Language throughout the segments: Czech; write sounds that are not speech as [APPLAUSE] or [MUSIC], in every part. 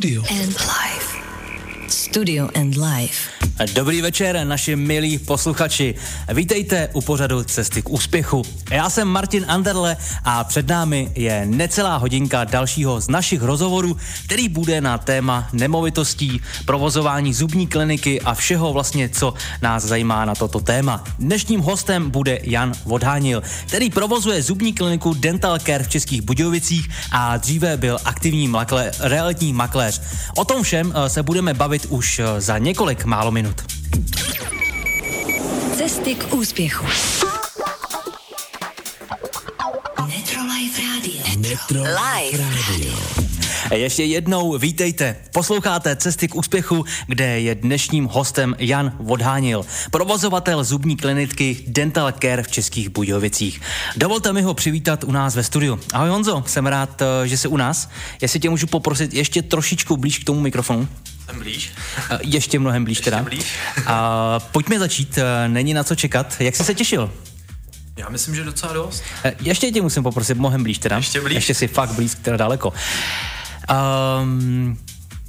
Studio and Life. Studio and Life. Dobrý večer, naši milí posluchači. Vítejte u pořadu Cesty k úspěchu. Já jsem Martin Anderle a před námi je necelá hodinka dalšího z našich rozhovorů, který bude na téma nemovitostí, provozování zubní kliniky a všeho vlastně, co nás zajímá na toto téma. Dnešním hostem bude Jan Vodhánil, který provozuje zubní kliniku Dental Care v Českých Budějovicích a dříve byl aktivní makle, realitní makléř. O tom všem eh, se budeme bavit už eh, za několik málo minut minut. Cesty k úspěchu. Metro Life Radio. Metro Life Radio. Ještě jednou vítejte. Posloucháte Cesty k úspěchu, kde je dnešním hostem Jan Vodhánil, provozovatel zubní kliniky Dental Care v Českých Budějovicích. Dovolte mi ho přivítat u nás ve studiu. Ahoj Honzo, jsem rád, eh, že jsi u nás. Jestli tě můžu poprosit ještě trošičku blíž k tomu mikrofonu. Jsem blíž. Ještě mnohem blíž Ještě teda. Blíž. A pojďme začít, eh, není na co čekat. Jak jsi se těšil? Já myslím, že docela dost. Eh, ještě tě musím poprosit, mnohem blíž teda. Ještě blíž. Ještě si fakt blíž, teda daleko. Um,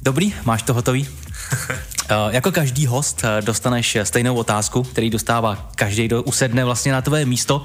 dobrý, máš to hotový? uh, [LAUGHS] jako každý host dostaneš stejnou otázku, který dostává každý, kdo usedne vlastně na tvoje místo.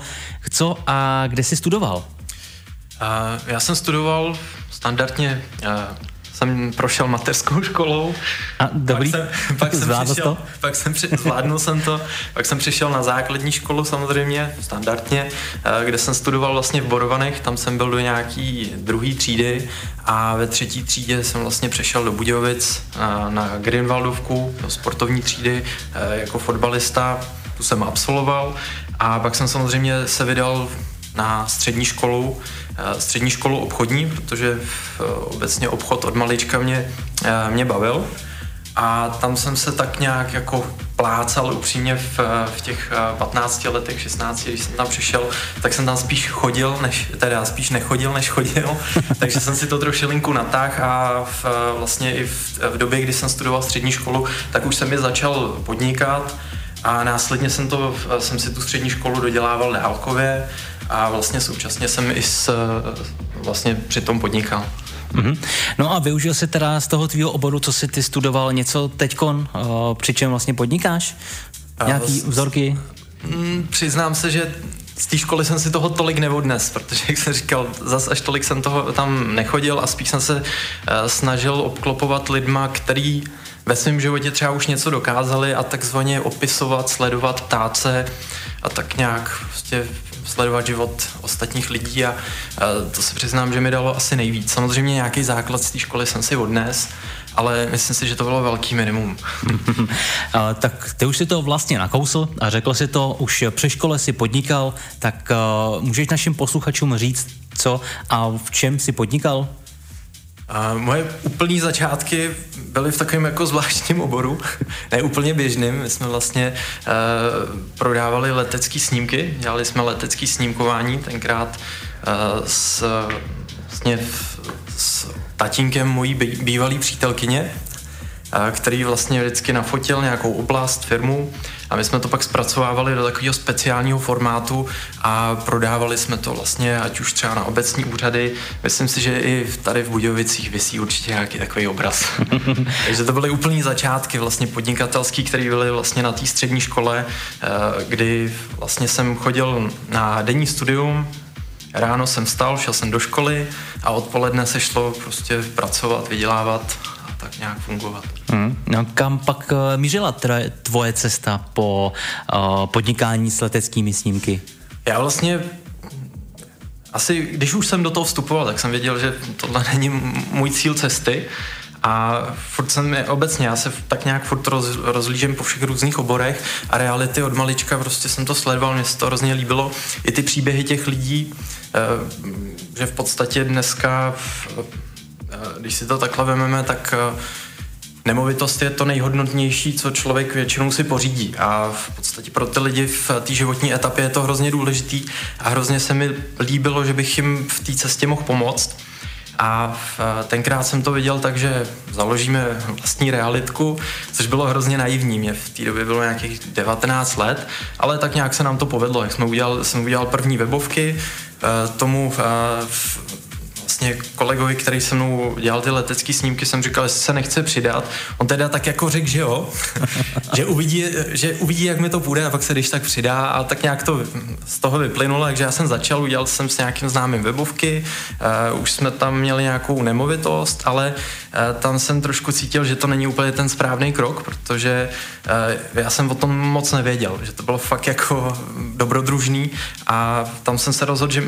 Co a kde jsi studoval? Uh, já jsem studoval standardně uh, jsem prošel mateřskou školou. A dobrý, [LAUGHS] pak jsem, pak jsem přišel, to? Pak jsem při, zvládnul jsem to, pak jsem přišel na základní školu samozřejmě, standardně, eh, kde jsem studoval vlastně v Borovanech, tam jsem byl do nějaký druhý třídy a ve třetí třídě jsem vlastně přešel do Budějovic na, eh, na Greenwaldovku, do sportovní třídy eh, jako fotbalista, tu jsem absolvoval a pak jsem samozřejmě se vydal na střední školu, Eh, střední školu obchodní, protože eh, obecně obchod od malička mě, eh, mě bavil. A tam jsem se tak nějak jako plácal upřímně v, v těch 15 letech, 16, když jsem tam přišel, tak jsem tam spíš chodil, než, teda spíš nechodil, než chodil, [LAUGHS] takže jsem si to trošilinku natáhl a v, vlastně i v, v době, kdy jsem studoval střední školu, tak už jsem je začal podnikat a následně jsem, to, jsem si tu střední školu dodělával dálkově a vlastně současně jsem i s, vlastně při tom podnikal. Mm-hmm. No a využil jsi teda z toho tvýho oboru, co jsi ty studoval, něco teďkon, uh, při čem vlastně podnikáš? Nějaký uh, vzorky? Mm, přiznám se, že z té školy jsem si toho tolik nevodnes, protože, jak jsem říkal, zas až tolik jsem toho tam nechodil a spíš jsem se uh, snažil obklopovat lidma, který ve svém životě třeba už něco dokázali a takzvaně opisovat, sledovat, ptát se a tak nějak prostě sledovat život ostatních lidí a, a to se přiznám, že mi dalo asi nejvíc. Samozřejmě nějaký základ z té školy jsem si odnes, ale myslím si, že to bylo velký minimum. [LAUGHS] a, tak ty už si to vlastně nakousl a řekl si to, už při škole si podnikal, tak uh, můžeš našim posluchačům říct, co a v čem si podnikal? A moje úplné začátky byly v takovém jako zvláštním oboru, [LAUGHS] ne úplně běžným. My jsme vlastně uh, prodávali letecké snímky, dělali jsme letecké snímkování tenkrát uh, s, vlastně s tatínkem mojí bývalý přítelkyně, který vlastně vždycky nafotil nějakou oblast, firmu a my jsme to pak zpracovávali do takového speciálního formátu a prodávali jsme to vlastně, ať už třeba na obecní úřady. Myslím si, že i tady v Budějovicích vysí určitě nějaký takový obraz. [LAUGHS] Takže to byly úplný začátky vlastně podnikatelský, které byly vlastně na té střední škole, eh, kdy vlastně jsem chodil na denní studium, Ráno jsem vstal, šel jsem do školy a odpoledne se šlo prostě pracovat, vydělávat tak nějak fungovat. Hmm. No, kam pak uh, mířila tvoje cesta po uh, podnikání s leteckými snímky? Já vlastně asi, když už jsem do toho vstupoval, tak jsem věděl, že tohle není můj cíl cesty, a furt jsem je obecně, já se tak nějak furt roz, rozlížím po všech různých oborech a reality od malička prostě jsem to sledoval, mě se to hrozně líbilo. I ty příběhy těch lidí, eh, že v podstatě dneska když si to takhle vememe, tak eh, nemovitost je to nejhodnotnější, co člověk většinou si pořídí a v podstatě pro ty lidi v té životní etapě je to hrozně důležitý a hrozně se mi líbilo, že bych jim v té cestě mohl pomoct. A eh, tenkrát jsem to viděl tak, že založíme vlastní realitku, což bylo hrozně naivní. Mě v té době bylo nějakých 19 let, ale tak nějak se nám to povedlo. Jak jsme udělal, jsem udělal první webovky, tomu vlastně kolegovi, který se mnou dělal ty letecké snímky, jsem říkal, jestli se nechce přidat. On teda tak jako řekl, že jo, [LAUGHS] že, uvidí, že uvidí, jak mi to půjde a pak se když tak přidá a tak nějak to z toho vyplynulo, takže já jsem začal, udělal jsem s nějakým známým webovky, uh, už jsme tam měli nějakou nemovitost, ale uh, tam jsem trošku cítil, že to není úplně ten správný krok, protože uh, já jsem o tom moc nevěděl, že to bylo fakt jako dobrodružný a tam jsem se rozhodl, že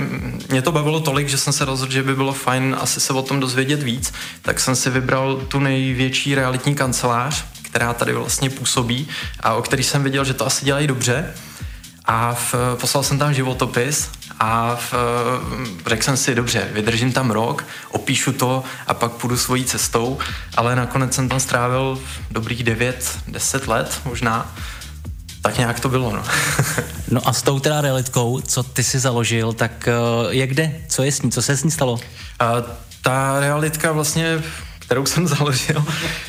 mě to bavilo tolik, že jsem se rozhodl, že by bylo fajn asi se o tom dozvědět víc, tak jsem si vybral tu největší realitní kancelář, která tady vlastně působí a o který jsem viděl, že to asi dělají dobře. A v, poslal jsem tam životopis a v, řekl jsem si, dobře, vydržím tam rok, opíšu to a pak půjdu svojí cestou, ale nakonec jsem tam strávil dobrých 9-10 let možná tak nějak to bylo, no. [LAUGHS] no a s tou teda realitkou, co ty si založil, tak uh, jak jde? Co je s ní? Co se s ní stalo? Uh, ta realitka vlastně kterou jsem [LAUGHS] založil,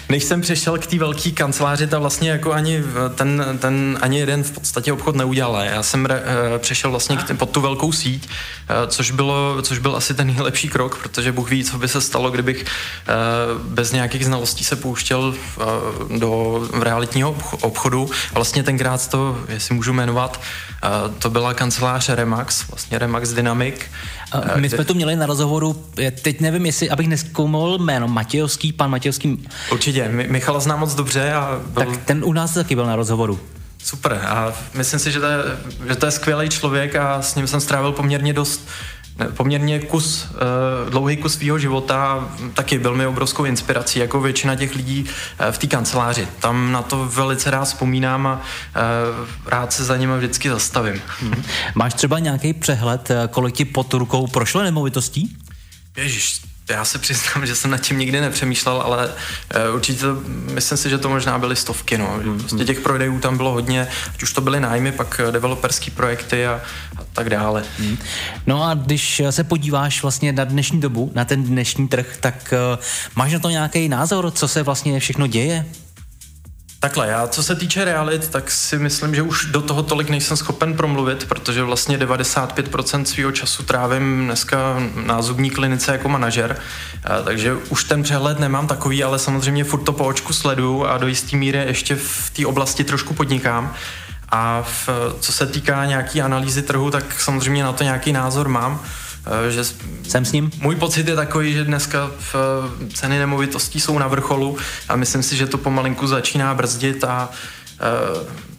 než jsem přišel k té velké kanceláři, ta vlastně jako ani ten, ten ani jeden v podstatě obchod neudělal. Já jsem re, uh, přešel vlastně k pod tu velkou síť, uh, což, bylo, což byl asi ten nejlepší krok, protože Bůh ví, co by se stalo, kdybych bez nějakých znalostí se pouštěl do realitního obchodu. A vlastně tenkrát to, jestli můžu jmenovat, to byla kancelář Remax, vlastně Remax Dynamic. Uh, my jsme tu měli na rozhovoru, teď nevím, jestli, abych neskoumal jméno, Matěj Matějovský, pan Matějovský. Určitě, Michal znám moc dobře. A byl... Tak ten u nás taky byl na rozhovoru. Super a myslím si, že to je, že to je skvělý člověk a s ním jsem strávil poměrně dost poměrně kus, uh, dlouhý kus svého života, taky byl mi obrovskou inspirací, jako většina těch lidí uh, v té kanceláři. Tam na to velice rád vzpomínám a uh, rád se za nimi vždycky zastavím. Hmm. Máš třeba nějaký přehled, kolik ti pod rukou prošlo nemovitostí? Ježíš, já se přiznám, že jsem nad tím nikdy nepřemýšlel, ale uh, určitě to, myslím si, že to možná byly stovky. No. Mm-hmm. Prostě těch prodejů tam bylo hodně, ať už to byly nájmy, pak eh, developerský projekty a, a tak dále. Mm. No a když se podíváš vlastně na dnešní dobu, na ten dnešní trh, tak uh, máš na to nějaký názor, co se vlastně všechno děje? Takhle, já co se týče realit, tak si myslím, že už do toho tolik nejsem schopen promluvit, protože vlastně 95% svého času trávím dneska na zubní klinice jako manažer, takže už ten přehled nemám takový, ale samozřejmě furt to po očku sleduju a do jistý míry ještě v té oblasti trošku podnikám. A v, co se týká nějaký analýzy trhu, tak samozřejmě na to nějaký názor mám. Eh, že jsem s ním. Můj pocit je takový, že dneska v eh, ceny nemovitostí jsou na vrcholu a myslím si, že to pomalinku začíná brzdit a eh,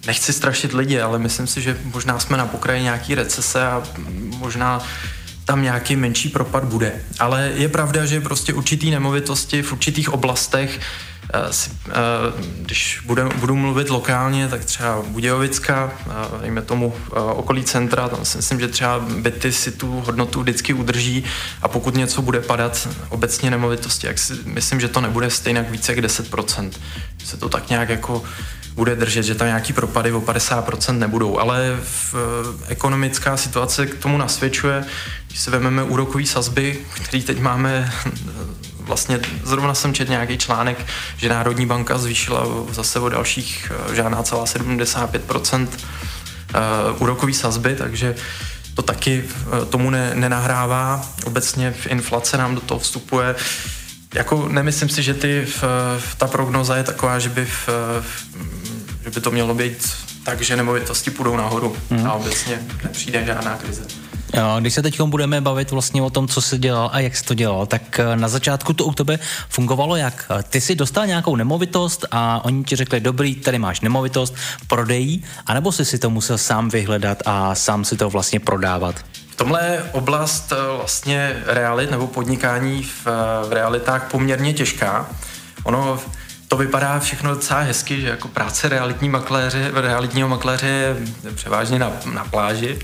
nechci strašit lidi, ale myslím si, že možná jsme na pokraji nějaký recese a možná tam nějaký menší propad bude. Ale je pravda, že prostě určitý nemovitosti v určitých oblastech Eh, eh, když budu, budu mluvit lokálně, tak třeba Budějovická, eh, dejme tomu okolí centra, tam si myslím, že třeba byty si tu hodnotu vždycky udrží a pokud něco bude padat obecně nemovitosti, jak si myslím, že to nebude stejně více jak 10%. Že se to tak nějak jako bude držet, že tam nějaký propady o 50% nebudou, ale v, ekonomická situace k tomu nasvědčuje, když si vezmeme úrokové sazby, který teď máme vlastně zrovna jsem četl nějaký článek, že Národní banka zvýšila zase o dalších eh, žádná celá 75% eh, úrokový sazby, takže to taky eh, tomu ne, nenahrává. Obecně v inflace nám do toho vstupuje. Jako nemyslím si, že ty, v, ta prognoza je taková, že by, v, že by to mělo být tak, že nemovitosti půjdou nahoru mm. a obecně nepřijde žádná krize. Když se teď budeme bavit vlastně o tom, co se dělal a jak se to dělal, tak eh, na začátku to u tebe fungovalo jak? Ty si dostal nějakou nemovitost a oni ti řekli, dobrý, tady máš nemovitost, prodej, anebo jsi si to musel sám vyhledat a sám si to vlastně prodávat? V tomhle je oblast eh, vlastně realit nebo podnikání v, eh, v realitách poměrně těžká. Ono to vypadá všechno docela hezky, že jako práce realitní makléře, realitního makléře je převážně na, na pláži,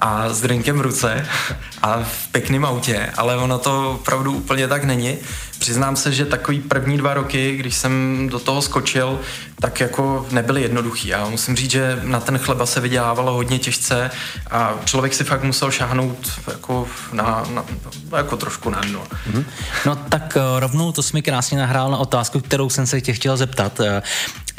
a s drinkem v ruce a v pěkném autě, ale ono to opravdu úplně tak není. Přiznám se, že takový první dva roky, když jsem do toho skočil, tak jako nebyly jednoduchý. Já musím říct, že na ten chleba se vydělávalo hodně těžce a člověk si fakt musel šáhnout jako, na, na, jako trošku na dno. Mm-hmm. No tak eh, rovnou to jsi mi krásně nahrál na otázku, kterou jsem se tě chtěl zeptat.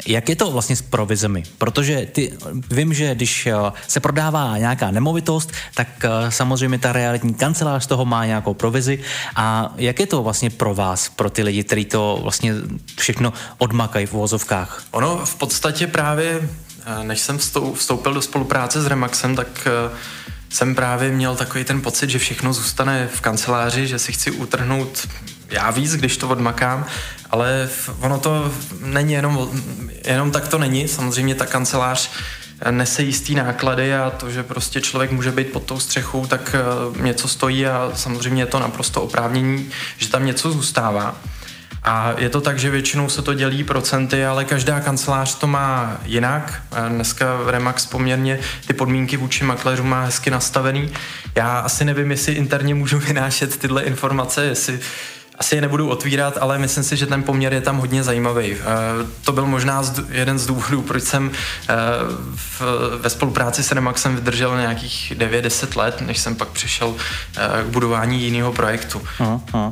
Jak je to vlastně s provizemi? Protože ty, vím, že když eh, se prodává nějaká nemovitost, tak eh, samozřejmě ta realitní kancelář z toho má nějakou provizi. A jak je to vlastně pro vás, pro ty lidi, kteří to vlastně všechno odmakají v vozovkách? Ono v podstatě právě, eh, než jsem vstoupil do spolupráce s Remaxem, tak jsem právě měl takový ten pocit, že všechno zůstane v kanceláři, že si chci utrhnout já víc, když to odmakám, ale ono to není jenom, jenom tak to není. Samozřejmě ta kancelář nese jistý náklady a to, že prostě člověk může být pod tou střechou, tak eh, něco stojí a samozřejmě je to naprosto oprávnění, že tam něco zůstává. A je to tak, že většinou se to dělí procenty, ale každá kancelář to má jinak. Dneska Remax poměrně ty podmínky vůči makléřům má hezky nastavený. Já asi nevím, jestli interně můžu [LAUGHS] vynášet tyhle informace, jestli asi je nebudu otvírat, ale myslím si, že ten poměr je tam hodně zajímavý. Eh, to byl možná jeden z důvodů, proč jsem eh, ve spolupráci s Remaxem vydržel nějakých 9-10 let, než jsem pak přešel eh, k budování jiného projektu. Aha, aha.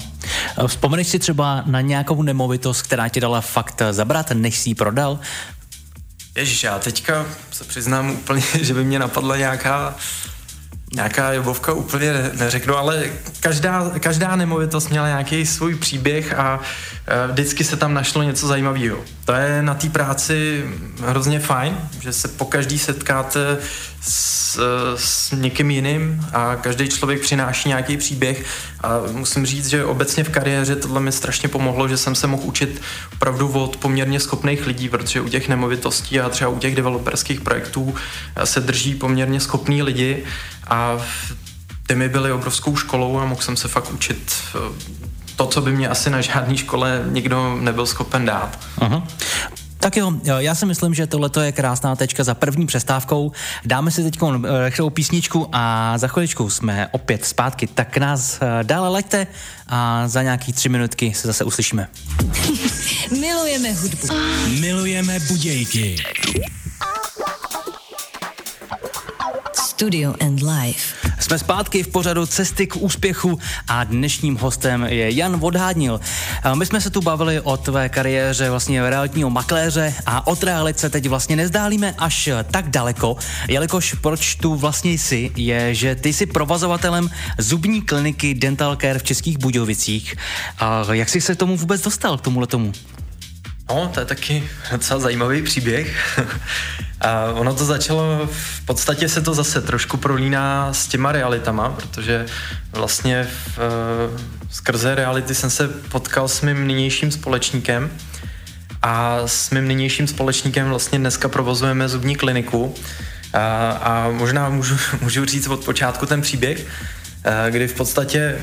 Vzpomeneš si třeba na nějakou nemovitost, která ti dala fakt zabrat, než si ji prodal? Ježíš, já teďka se přiznám úplně, [LAUGHS] že by mě napadla nějaká nějaká jobovka úplně neřeknu, ale každá, každá nemovitost měla nějaký svůj příběh a e, vždycky se tam našlo něco zajímavého. To je na té práci hrozně fajn, že se po každý setkáte s, s někým jiným a každý člověk přináší nějaký příběh a musím říct, že obecně v kariéře tohle mi strašně pomohlo, že jsem se mohl učit opravdu od poměrně schopných lidí, protože u těch nemovitostí a třeba u těch developerských projektů se drží poměrně schopní lidi a ty mi byly obrovskou školou a mohl jsem se fakt učit eh, to, co by mě asi na žádné škole nikdo nebyl schopen dát. Uh-huh. Tak jo, já si myslím, že tohle je krásná tečka za první přestávkou. Dáme si teď eh, rychlou písničku a za chviličku jsme opět zpátky. Tak nás eh, dále leďte a za nějaký tři minutky se zase uslyšíme. [LAUGHS] Milujeme hudbu. Milujeme budějky. Studio and Life. Jsme zpátky v pořadu Cesty k úspěchu a dnešním hostem je Jan Vodhádnil. My jsme se tu bavili o tvé kariéře vlastně realitního makléře a od realice teď vlastně nezdálíme až tak daleko, jelikož proč tu vlastně jsi, je, že ty jsi provazovatelem zubní kliniky Dental Care v Českých Budějovicích. Jak jsi se tomu vůbec dostal, k tomuhle tomu? No, to je taky docela zajímavý příběh. [LAUGHS] A ono to začalo, v podstatě se to zase trošku prolíná s těma realitama, protože vlastně v, eh, skrze reality jsem se potkal s mým nynějším společníkem a s mým nynějším společníkem vlastně dneska provozujeme zubní kliniku a, a možná můžu, [LAUGHS] můžu říct od počátku ten příběh, eh, kdy v podstatě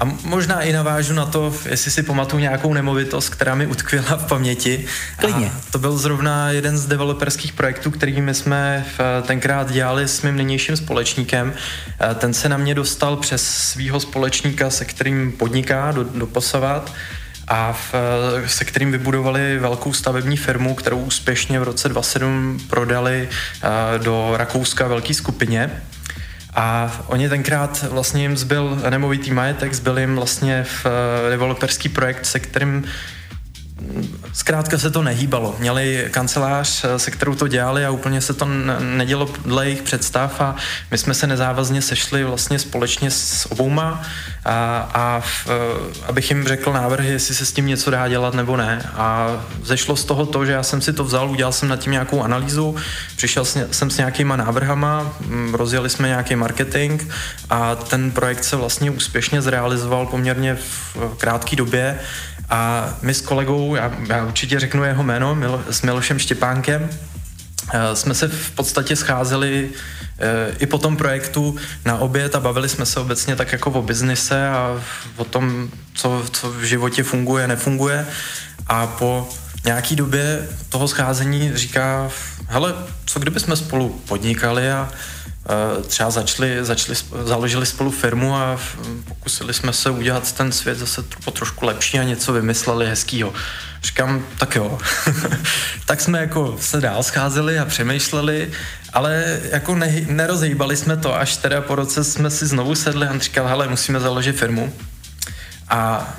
a možná i navážu na to, jestli si pamatuju nějakou nemovitost, která mi utkvěla v paměti. Klidně. A to byl zrovna jeden z developerských projektů, kterými jsme tenkrát dělali s mým nynějším společníkem. Ten se na mě dostal přes svého společníka, se kterým podniká do, do Posavat a v, se kterým vybudovali velkou stavební firmu, kterou úspěšně v roce 2007 prodali do Rakouska velké skupině. A oni tenkrát vlastně jim zbyl nemovitý majetek, zbyl jim vlastně v eh, developerský projekt, se kterým Zkrátka se to nehýbalo. Měli kancelář, eh, se kterou to dělali a úplně se to nedělo dle jejich představ a my jsme se nezávazně sešli vlastně společně s obouma a, a v, eh, abych jim řekl návrhy, jestli se s tím něco dá dělat nebo ne. A zešlo z toho to, že já jsem si to vzal, udělal jsem nad tím nějakou analýzu, přišel jsem s nějakýma návrhama, mm, rozjeli jsme nějaký marketing a ten projekt se vlastně úspěšně zrealizoval poměrně v krátké době a my s kolegou, já, já určitě řeknu jeho jméno, Milo, s Milošem Štěpánkem, eh, jsme se v podstatě scházeli e, i po tom projektu na oběd a bavili jsme se obecně tak jako o biznise a o tom, co, co v životě funguje, nefunguje. A po nějaký době toho scházení říká, hele, co kdyby jsme spolu podnikali a Eh, třeba začali, začali, založili spolu firmu a pokusili jsme se udělat ten svět zase po trošku lepší a něco vymysleli hezkýho. Říkám, tak jo. [LAUGHS] tak jsme jako se dál scházeli a přemýšleli, ale jako ne, nerozhýbali jsme to, až teda po roce jsme si znovu sedli a říkal, hele, musíme založit firmu. A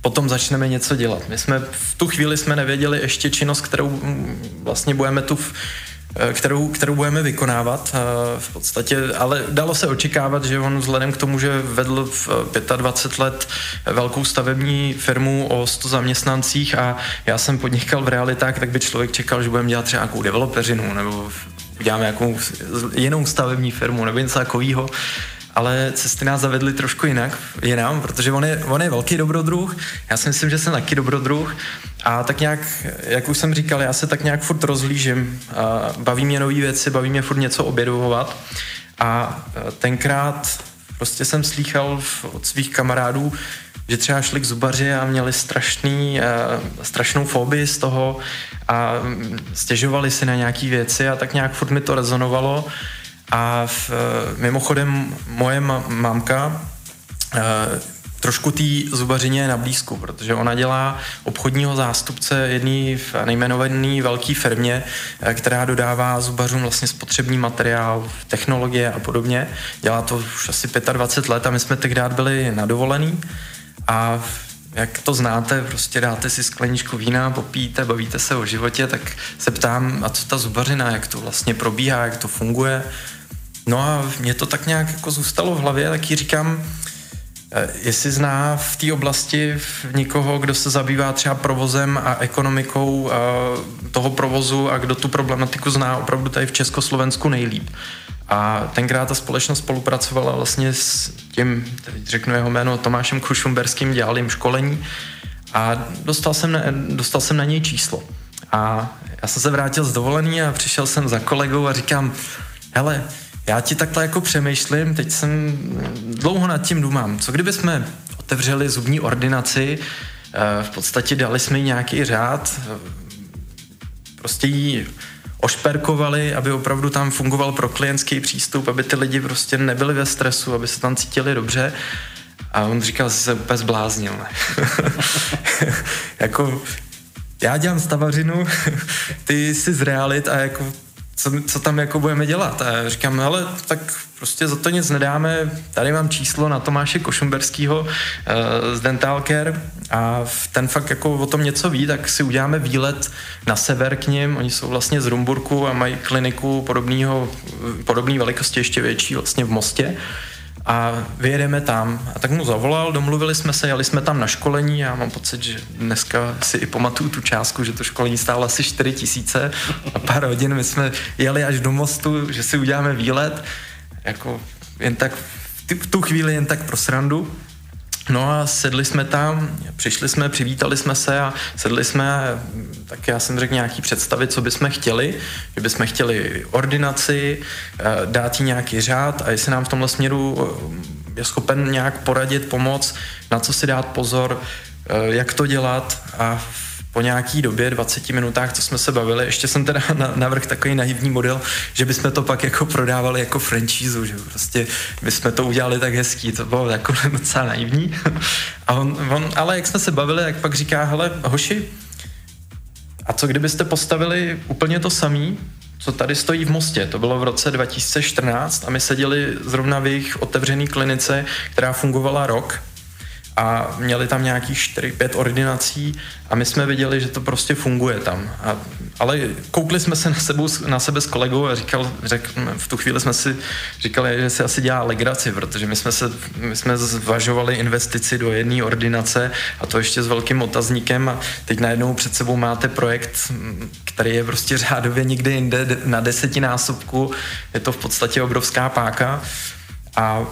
potom začneme něco dělat. My jsme v tu chvíli jsme nevěděli ještě činnost, kterou mm, vlastně budeme tu Eh, kterou, kterou budeme vykonávat eh, v podstatě, ale dalo se očekávat, že on vzhledem k tomu, že vedl v 25 let velkou stavební firmu o 100 zaměstnancích a já jsem podnikal v realitách, tak by člověk čekal, že budeme dělat třeba nějakou developeřinu nebo uděláme nějakou jinou stavební firmu nebo něco takového ale cesty nás zavedly trošku jinak, jinam, protože on je, on je velký dobrodruh, já si myslím, že jsem taky dobrodruh. A tak nějak, jak už jsem říkal, já se tak nějak furt rozlížím, baví mě nové věci, baví mě furt něco obědovat a tenkrát prostě jsem slýchal od svých kamarádů, že třeba šli k zubaři a měli strašný, strašnou fobii z toho a stěžovali si na nějaké věci a tak nějak furt mi to rezonovalo a v, eh, mimochodem moje ma- mamka e, trošku té zubařině je na blízku, protože ona dělá obchodního zástupce jedné nejmenované velké firmě, eh, která dodává zubařům vlastně spotřební materiál, technologie a podobně. Dělá to už asi 25 let a my jsme tehdy byli na dovolený a jak to znáte, prostě dáte si skleničku vína, popíte, bavíte se o životě, tak se ptám, a co ta zubařina, jak to vlastně probíhá, jak to funguje. No a mě to tak nějak jako zůstalo v hlavě, tak ji říkám, eh, jestli zná v té oblasti někoho, kdo se zabývá třeba provozem a ekonomikou eh, toho provozu a kdo tu problematiku zná opravdu tady v Československu nejlíp. A tenkrát ta společnost spolupracovala vlastně s tím, teď řeknu jeho jméno, Tomášem Kušumberským, dělal jim školení a dostal jsem, na, dostal jsem na něj číslo. A já jsem se vrátil z dovolený a přišel jsem za kolegou a říkám, hele, já ti takhle jako přemýšlím, teď jsem dlouho nad tím důmám. Co kdyby jsme otevřeli zubní ordinaci, eh, v podstatě dali jsme jí nějaký řád, eh, prostě ji ošperkovali, aby opravdu tam fungoval pro klientský přístup, aby ty lidi prostě nebyli ve stresu, aby se tam cítili dobře. A on říkal, že se úplně zbláznil. [LAUGHS] jako, já dělám stavařinu, [LAUGHS] ty jsi z realit a jako co, co tam jako budeme dělat. A říkám, ale tak prostě za to nic nedáme. Tady mám číslo na Tomáše Košumberského uh, z Dental Care a ten fakt jako o tom něco ví, tak si uděláme výlet na sever k ním. Oni jsou vlastně z Rumburku a mají kliniku podobného, podobné velikosti, ještě větší vlastně v Mostě a vyjedeme tam. A tak mu zavolal, domluvili jsme se, jeli jsme tam na školení, já mám pocit, že dneska si i pamatuju tu částku, že to školení stálo asi 4 tisíce a pár hodin. My jsme jeli až do mostu, že si uděláme výlet, jako jen tak v tu chvíli jen tak pro srandu No a sedli jsme tam, přišli jsme, přivítali jsme se a sedli jsme, tak já jsem řekl nějaký představy, co bychom chtěli, že bychom chtěli ordinaci, eh, dát jí nějaký řád a jestli nám v tomhle směru eh, je schopen nějak poradit, pomoct, na co si dát pozor, eh, jak to dělat a po nějaký době, 20 minutách, co jsme se bavili, ještě jsem teda navrh takový naivní model, že bychom to pak jako prodávali jako franchízu, že prostě bychom to udělali tak hezký, to bylo jako [LAUGHS] docela naivní. A on, on, ale jak jsme se bavili, jak pak říká, hele, hoši, a co kdybyste postavili úplně to samý, co tady stojí v Mostě. To bylo v roce 2014 a my seděli zrovna v jejich otevřené klinice, která fungovala rok a měli tam nějakých 4-5 ordinací a my jsme viděli, že to prostě funguje tam. A, ale koukli jsme se na, sebou, na sebe s kolegou a říkal, řek, v tu chvíli jsme si říkali, že se asi dělá legraci, protože my jsme, se, my jsme zvažovali investici do jedné ordinace a to ještě s velkým otazníkem a teď najednou před sebou máte projekt, který je prostě řádově nikde jinde na desetinásobku, je to v podstatě obrovská páka a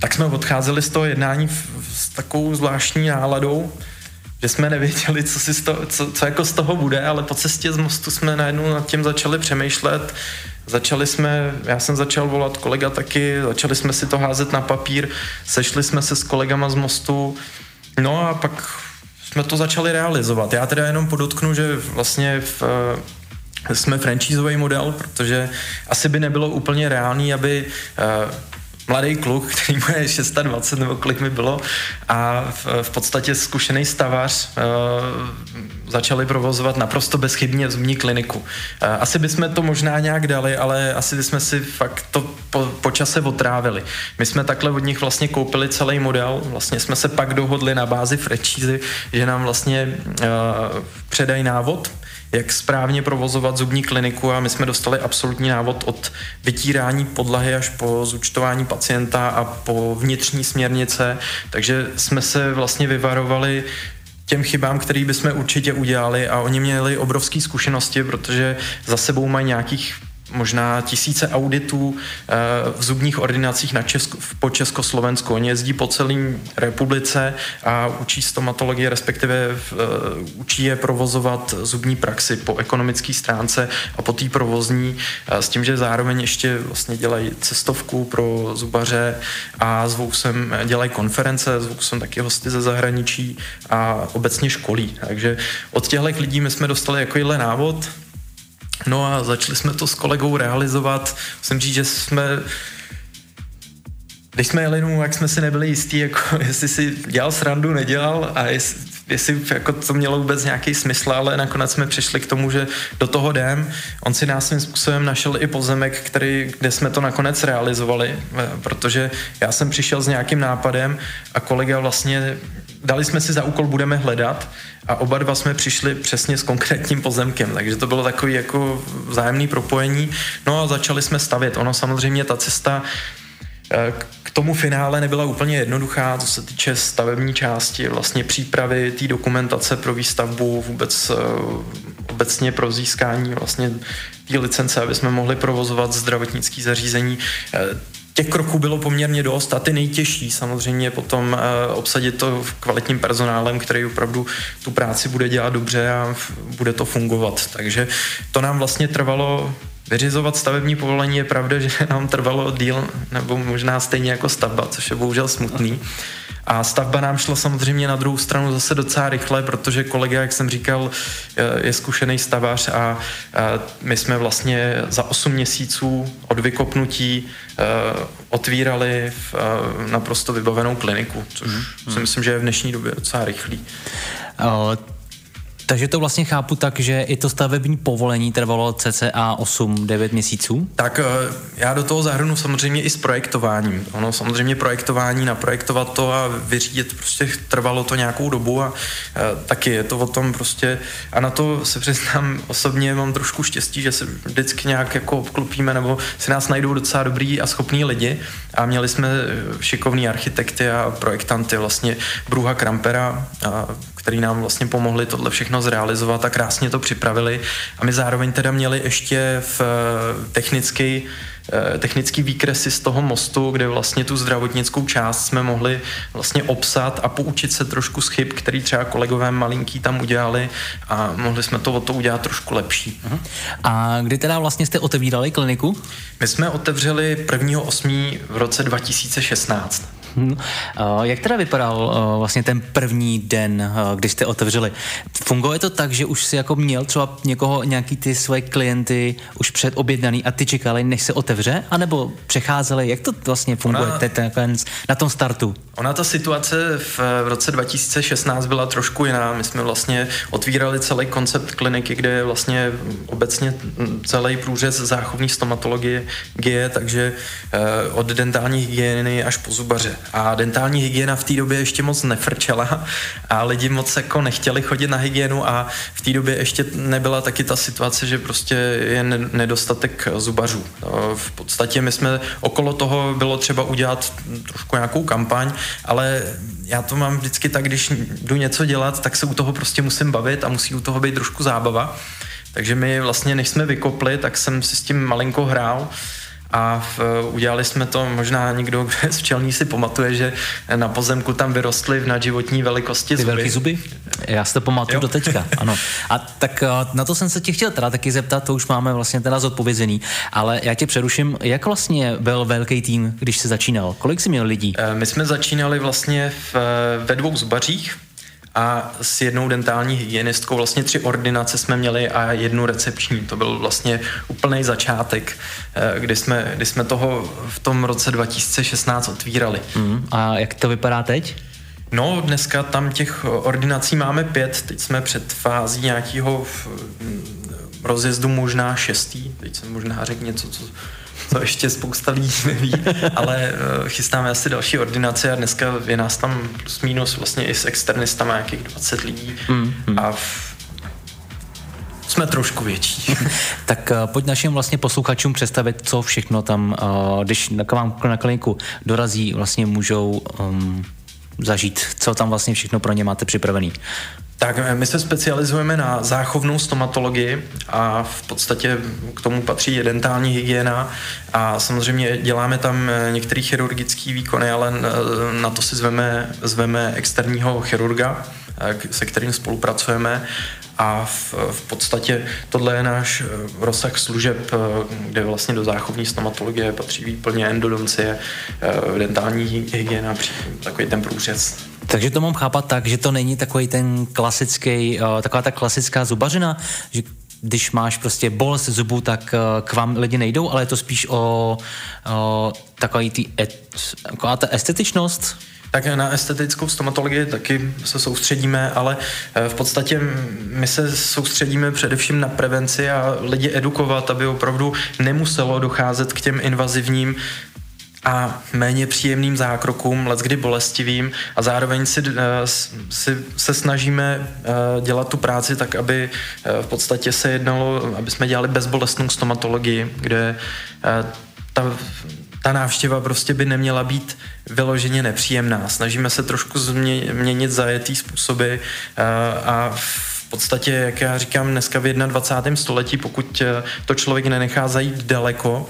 tak jsme odcházeli z toho jednání s takovou zvláštní náladou, že jsme nevěděli, co, si z toho, co, co jako z toho bude, ale po cestě z mostu jsme najednou nad tím začali přemýšlet. Začali jsme, já jsem začal volat kolega taky, začali jsme si to házet na papír, sešli jsme se s kolegama z mostu, no a pak jsme to začali realizovat. Já teda jenom podotknu, že vlastně v, jsme franchiseový model, protože asi by nebylo úplně reálný, aby mladý kluk, který mu je 26 nebo kolik mi bylo a v, v podstatě zkušený stavař uh, začali provozovat naprosto bezchybně zubní kliniku. Uh, asi bychom to možná nějak dali, ale asi bychom si fakt to po, po čase otrávili. My jsme takhle od nich vlastně koupili celý model, vlastně jsme se pak dohodli na bázi franchise, že nám vlastně uh, předají návod, jak správně provozovat zubní kliniku a my jsme dostali absolutní návod od vytírání podlahy až po zúčtování pacienta a po vnitřní směrnice, takže jsme se vlastně vyvarovali těm chybám, který bychom určitě udělali a oni měli obrovské zkušenosti, protože za sebou mají nějakých možná tisíce auditů eh, v zubních ordinacích na Česko, po Československu. Oni jezdí po celé republice a učí stomatologii, respektive uh, učí je provozovat zubní praxi po ekonomické stránce a po té provozní, uh, s tím, že zároveň ještě vlastně dělají cestovku pro zubaře a zvou sem, dělají konference, zvou sem taky hosty ze zahraničí a obecně školí. Takže od těchto lidí my jsme dostali takovýhle návod, No a začali jsme to s kolegou realizovat. Musím říct, že jsme když jsme jeli, no, jak jsme si nebyli jistí, jako, [LAUGHS] jestli si dělal srandu, nedělal a jestli, jestli jako to mělo vůbec nějaký smysl, ale nakonec jsme přišli k tomu, že do toho jdem. On si nás svým způsobem našel i pozemek, který, kde jsme to nakonec realizovali, eh, protože já jsem přišel s nějakým nápadem a kolega vlastně dali jsme si za úkol, budeme hledat a oba dva jsme přišli přesně s konkrétním pozemkem, takže to bylo takový jako vzájemný propojení. No a začali jsme stavět. Ono samozřejmě ta cesta eh, k tomu finále nebyla úplně jednoduchá, co se týče stavební části, vlastně přípravy té dokumentace pro výstavbu, vůbec eh, obecně pro získání vlastně té licence, aby jsme mohli provozovat zdravotnické zařízení. Eh, těch kroků bylo poměrně dost a ty nejtěžší samozřejmě potom uh, obsadit to kvalitním personálem, který opravdu tu práci bude dělat dobře a bude to fungovat. Takže to nám vlastně trvalo Vyřizovat stavební povolení je pravda, že [LAUGHS] nám trvalo díl, nebo možná stejně jako stavba, což je bohužel smutný. A stavba nám šla samozřejmě na druhou stranu zase docela rychle, protože kolega, jak jsem říkal, je zkušený stavař a my jsme vlastně za 8 měsíců od vykopnutí e, otvírali v naprosto vybavenou kliniku, což mm. si myslím, že je v dnešní době docela rychlý. Takže to vlastně chápu tak, že i to stavební povolení trvalo cca 8-9 měsíců? Tak eh, já do toho zahrnu samozřejmě i s projektováním. Ono samozřejmě projektování, naprojektovat to a vyřídit, prostě trvalo to nějakou dobu a eh, taky je to o tom prostě a na to se přiznám osobně mám trošku štěstí, že se vždycky nějak jako obklopíme nebo si nás najdou docela dobrý a schopní lidi a měli jsme šikovní architekty a projektanty vlastně Bruha Krampera, který nám vlastně pomohli tohle všechno zrealizovat a krásně to připravili. A my zároveň teda měli ještě v eh, technický eh, technický výkresy z toho mostu, kde vlastně tu zdravotnickou část jsme mohli vlastně obsat a poučit se trošku z chyb, který třeba kolegové malinký tam udělali a mohli jsme to o to udělat trošku lepší. Uh-huh. A kdy teda vlastně jste otevírali kliniku? My jsme otevřeli 1.8. v roce 2016. Hmm. Jak teda vypadal eh, vlastně ten první den, eh, když jste otevřeli? Fungovalo to tak, že už si jako měl třeba někoho, nějaký ty svoje klienty už předobjednaný a ty čekali, než se otevře? A nebo přecházeli? Jak to vlastně funguje Ona, ten, ten, na tom startu? Ona ta situace v, v roce 2016 byla trošku jiná. My jsme vlastně otvírali celý koncept kliniky, kde je vlastně obecně celý průřez záchovní stomatologie, takže eh, od dentální hygieny až po zubaře a dentální hygiena v té době ještě moc nefrčela a lidi moc jako nechtěli chodit na hygienu a v té době ještě nebyla taky ta situace, že prostě je nedostatek zubařů. No, v podstatě my jsme okolo toho bylo třeba udělat trošku nějakou kampaň, ale já to mám vždycky tak, když jdu něco dělat, tak se u toho prostě musím bavit a musí u toho být trošku zábava. Takže my vlastně, než jsme vykopli, tak jsem si s tím malinko hrál a v, udělali jsme to, možná někdo, kdo z včelní si pamatuje, že na pozemku tam vyrostly v nadživotní velikosti Ty zuby. velký zuby? Já si to pamatuju do teďka, [LAUGHS] ano. A tak eh, na to jsem se tě chtěl teda taky zeptat, to už máme vlastně teda zodpovězený, ale já tě přeruším, jak vlastně byl velký tým, když se začínal? Kolik jsi měl lidí? Eh, my jsme začínali vlastně v, ve dvou zubařích, a s jednou dentální hygienistkou vlastně tři ordinace jsme měli a jednu recepční. To byl vlastně úplný začátek, eh, kdy jsme, kdy jsme toho v tom roce 2016 otvírali. Mm, a jak to vypadá teď? No, dneska tam těch ordinací máme pět, teď jsme před fází nějakého rozjezdu možná šestý, teď jsem možná řekl něco, co, co ještě spousta lidí neví, ale uh, chystáme asi další ordinace a dneska je nás tam plus minus vlastně i s externistama nějakých 20 lidí mm, mm. a v, jsme trošku větší. [LAUGHS] tak uh, pojď našim vlastně posluchačům představit, co všechno tam, uh, když k vám na kliniku dorazí, vlastně můžou um, zažít, co tam vlastně všechno pro ně máte připravený. Tak my se specializujeme na záchovnou stomatologii a v podstatě k tomu patří dentální hygiena a samozřejmě děláme tam některé chirurgické výkony, ale na to si zveme, zveme externího chirurga, se kterým spolupracujeme a v, v podstatě tohle je náš rozsah služeb, kde vlastně do záchovní stomatologie patří výplně endodoncie, dentální hygiena, takový ten průřez. Takže to mám chápat tak, že to není takový ten klasický, uh, taková ta klasická zubařina, že když máš prostě bolest zubu, tak uh, k vám lidi nejdou, ale je to spíš o, o takový tý et, taková ta estetičnost, tak na estetickou stomatologii taky se soustředíme, ale eh, v podstatě my se soustředíme především na prevenci a lidi edukovat, aby opravdu nemuselo docházet k těm invazivním a méně příjemným zákrokům, leckdy bolestivým a zároveň si, uh, si se snažíme uh, dělat tu práci tak, aby uh, v podstatě se jednalo, aby jsme dělali bezbolestnou stomatologii, kde ta, ta návštěva prostě by neměla být vyloženě nepříjemná. Snažíme se trošku změnit zajetý způsoby a v podstatě, jak já říkám, dneska v 21. století, pokud to člověk nenechá zajít daleko,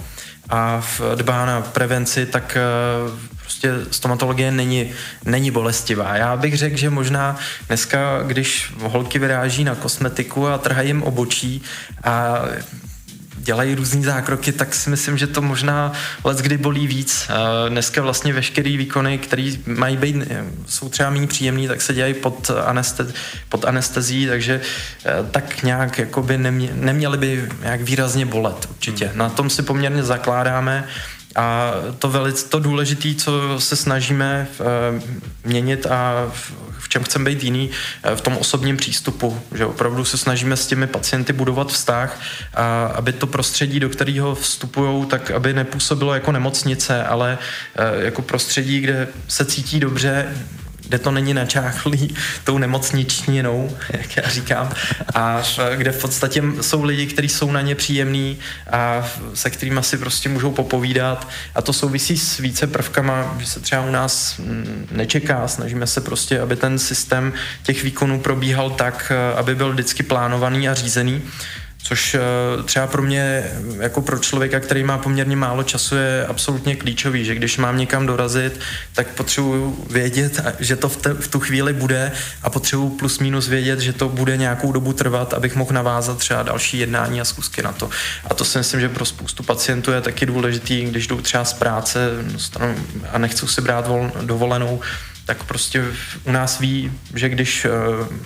a dbá na prevenci, tak eh, prostě stomatologie není, není bolestivá. Já bych řekl, že možná dneska, když holky vyráží na kosmetiku a trhají jim obočí a dělají různý zákroky, tak si myslím, že to možná let kdy bolí víc. Dneska vlastně veškerý výkony, které mají být, jsou třeba méně příjemný, tak se dělají pod, aneste, pod anestezí, takže eh, tak nějak jakoby nemě, neměly by nějak výrazně bolet určitě. Hmm. Na tom si poměrně zakládáme. A to velice to důležité, co se snažíme uh, měnit a v, čem chceme být jiný, uh, v tom osobním přístupu, že opravdu se snažíme s těmi pacienty budovat vztah, a aby to prostředí, do kterého vstupují, tak aby nepůsobilo jako nemocnice, ale uh, jako prostředí, kde se cítí dobře, kde to není načáchlý [LAUGHS] tou nemocničninou, jak já říkám, a kde v podstatě jsou lidi, kteří jsou na ně příjemní a se kterými si prostě můžou popovídat. A to souvisí s více prvkama, že se třeba u nás mm, nečeká, snažíme se prostě, aby ten systém těch výkonů probíhal tak, aby byl vždycky plánovaný a řízený, což eh, třeba pro mě, jako pro člověka, který má poměrně málo času, je absolutně klíčový, že když mám někam dorazit, tak potřebuju vědět, že to v, te, v tu chvíli bude a potřebuju plus minus vědět, že to bude nějakou dobu trvat, abych mohl navázat třeba další jednání a zkusky na to. A to si myslím, že pro spoustu pacientů je taky důležitý, když jdou třeba z práce a nechcou si brát vol, dovolenou, tak prostě u nás ví, že když eh,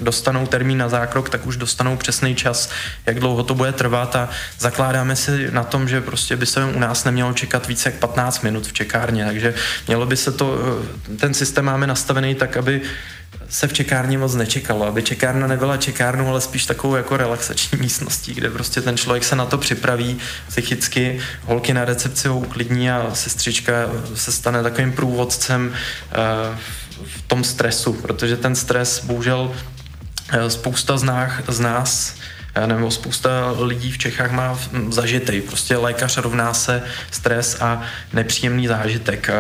dostanou termín na zákrok, tak už dostanou přesný čas, jak dlouho to bude trvat a zakládáme si na tom, že prostě by se u nás nemělo čekat více jak 15 minut v čekárně, takže mělo by se to, eh, ten systém máme nastavený tak, aby se v čekárně moc nečekalo, aby čekárna nebyla čekárnou, ale spíš takovou jako relaxační místností, kde prostě ten člověk se na to připraví psychicky, holky na recepci ho uklidní a sestřička se stane takovým průvodcem uh, v tom stresu, protože ten stres bohužel eh, spousta z nás, z nás nebo spousta lidí v Čechách má zažitej. Prostě lékař rovná se stres a nepříjemný zážitek,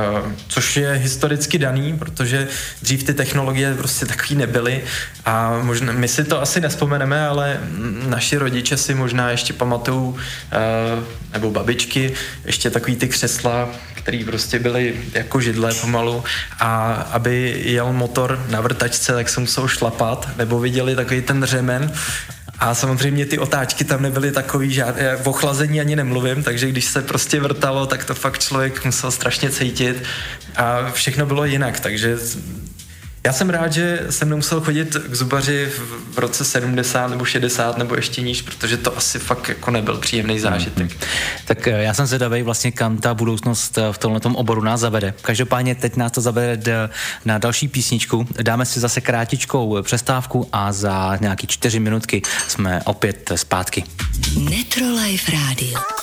což je historicky daný, protože dřív ty technologie prostě takový nebyly a možná, my si to asi nespomeneme, ale naši rodiče si možná ještě pamatují, nebo babičky, ještě takový ty křesla, který prostě byly jako židle pomalu a aby jel motor na vrtačce, tak se musel šlapat, nebo viděli takový ten řemen, a samozřejmě ty otáčky tam nebyly takový, že v ochlazení ani nemluvím, takže když se prostě vrtalo, tak to fakt člověk musel strašně cítit. A všechno bylo jinak, takže Já jsem rád, že jsem nemusel chodit k zubaři v roce 70 nebo 60 nebo ještě níž, protože to asi fakt jako nebyl příjemný zážitek. Mm-hmm. Tak eh, já jsem zvědavý vlastně, kam ta budoucnost eh, v tomhle oboru nás zavede. Každopádně teď nás to zavede na další písničku. Dáme si zase krátičkou přestávku a za nějaký čtyři minutky jsme opět zpátky. Netrolife Radio.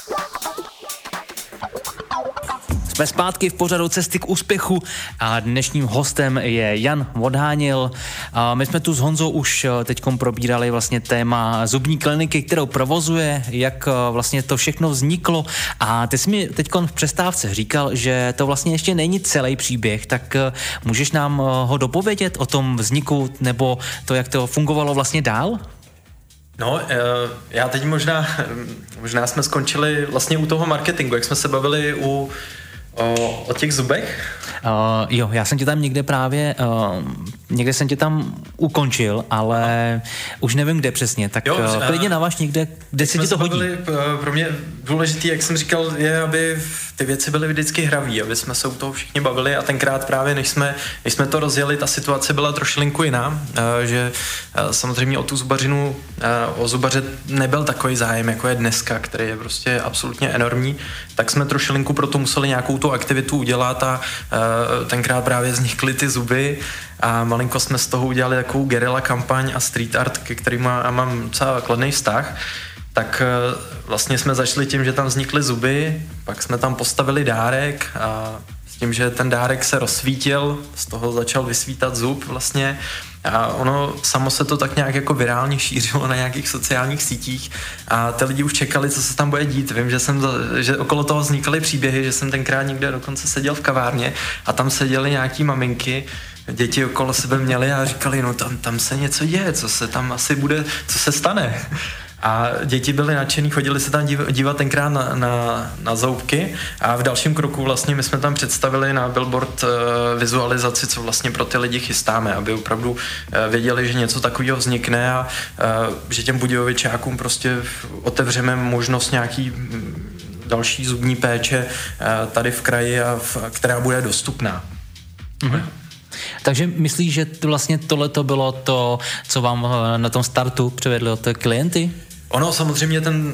Jsme zpátky v pořadu Cesty k úspěchu a dnešním hostem je Jan Vodhánil. A my jsme tu s Honzou už eh, teď probírali vlastně téma zubní kliniky, kterou provozuje, jak eh, vlastně to všechno vzniklo a ty jsi mi teď v přestávce říkal, že to vlastně ještě není celý příběh, tak eh, můžeš nám ho dopovědět o tom vzniku nebo to, jak to fungovalo vlastně dál? No, já teď možná, [LAUGHS] možná jsme skončili vlastně u toho marketingu, jak jsme se bavili u O, o těch zubech? Uh, jo, já jsem tě tam někde právě, uh, někde jsem tě tam ukončil, ale už nevím kde přesně, tak jo, uh, klidně navaž někde, kde se ti to hodí. Bavili, pro mě důležitý, jak jsem říkal, je, aby ty věci byly vždycky hraví, aby jsme se u toho všichni bavili. A tenkrát právě, než jsme, než jsme to rozjeli, ta situace byla trošilinku jiná, že samozřejmě o tu zubařinu, o zubaře nebyl takový zájem, jako je dneska, který je prostě absolutně enormní, tak jsme trošilinku proto museli nějakou tu aktivitu udělat a tenkrát právě vznikly ty zuby a malinko jsme z toho udělali takovou gerilla kampaň a street art, ke kterým má, mám docela kladný vztah. Tak uh, vlastně jsme začali tím, že tam vznikly zuby, pak jsme tam postavili dárek a s tím, že ten dárek se rozsvítil, z toho začal vysvítat zub vlastně a ono samo se to tak nějak jako virálně šířilo na nějakých sociálních sítích a ty lidi už čekali, co se tam bude dít. Vím, že, jsem, že okolo toho vznikaly příběhy, že jsem tenkrát někde dokonce seděl v kavárně a tam seděly nějaký maminky, děti okolo sebe měly a říkali, no tam, tam se něco děje, co se tam asi bude, co se stane. A děti byly nadšený, chodili se tam dívat tenkrát na, na, na zoubky a v dalším kroku vlastně my jsme tam představili na billboard uh, vizualizaci, co vlastně pro ty lidi chystáme, aby opravdu uh, věděli, že něco takového vznikne a uh, že těm budějovičákům prostě otevřeme možnost nějaký další zubní péče tady v kraji, a v, která bude dostupná. Mm-hmm. Takže myslíš, že vlastně tohle to bylo to, co vám na tom startu přivedlo ty klienty? Ono samozřejmě ten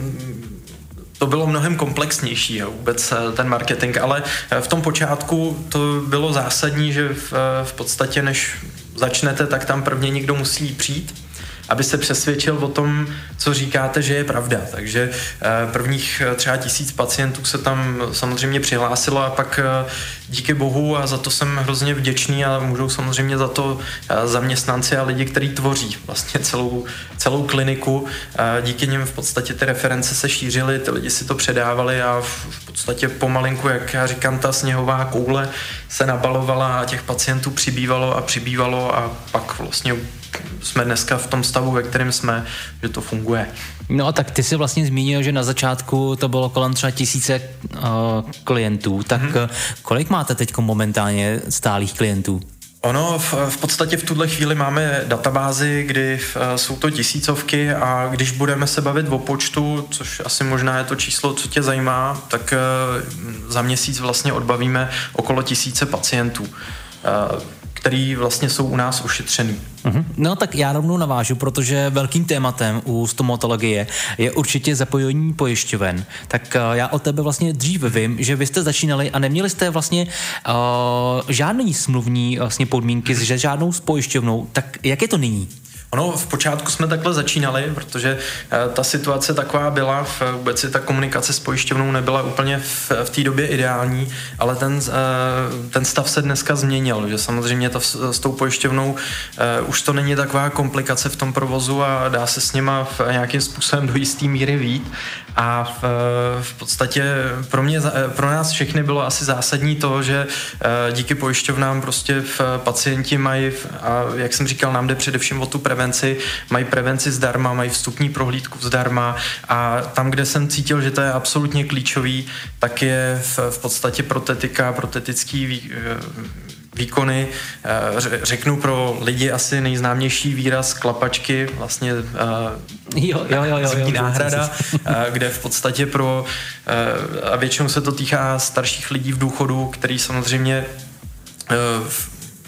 to bylo mnohem komplexnější vůbec eh, ten marketing, ale eh, v tom počátku to bylo zásadní, že v, eh, v podstatě než začnete, tak tam prvně někdo musí přijít aby se přesvědčil o tom, co říkáte, že je pravda. Takže eh, prvních eh, třeba tisíc pacientů se tam samozřejmě přihlásilo a pak eh, díky bohu a za to jsem hrozně vděčný a můžou samozřejmě za to zaměstnanci a lidi, kteří tvoří vlastně celou, celou kliniku. Díky nim v podstatě ty reference se šířily, ty lidi si to předávali a v podstatě pomalinku, jak já říkám, ta sněhová koule se nabalovala a těch pacientů přibývalo a přibývalo a pak vlastně jsme dneska v tom stavu, ve kterém jsme, že to funguje. No a tak ty jsi vlastně zmínil, že na začátku to bylo kolem třeba tisíce uh, klientů, tak mm-hmm. kolik máte teď momentálně stálých klientů? Ono v, v podstatě v tuhle chvíli máme databázi, kdy eh, jsou to tisícovky a když budeme se bavit o počtu, což asi možná je to číslo, co tě zajímá, tak uh, za měsíc vlastně odbavíme okolo tisíce pacientů. Uh, který vlastně jsou u nás ušetřený. Mm-hmm. No tak já rovnou navážu, protože velkým tématem u stomatologie je určitě zapojení pojišťoven. Tak uh, já o tebe vlastně dřív vím, že vy jste začínali a neměli jste vlastně uh, žádný smluvní vlastně podmínky s žádnou s pojišťovnou. Tak jak je to nyní? Ono v počátku jsme takhle začínali, protože uh, ta situace taková byla, v, vůbec si ta komunikace s pojišťovnou nebyla úplně v, v té době ideální, ale ten, uh, ten stav se dneska změnil, že samozřejmě to s tou pojišťovnou uh, už to není taková komplikace v tom provozu a dá se s nima v nějakým způsobem do jisté míry vít a v, v podstatě pro mě, pro nás všechny bylo asi zásadní to, že díky pojišťovnám prostě v pacienti mají, a jak jsem říkal, nám jde především o tu prevenci, mají prevenci zdarma, mají vstupní prohlídku zdarma a tam, kde jsem cítil, že to je absolutně klíčový, tak je v, v podstatě protetika, protetický výkony. Eh, řeknu pro lidi asi nejznámější výraz klapačky, vlastně eh, jo, jo, jo, jo, jo, náhrada, eh, kde v podstatě pro, a většinou se to týká starších lidí v důchodu, který samozřejmě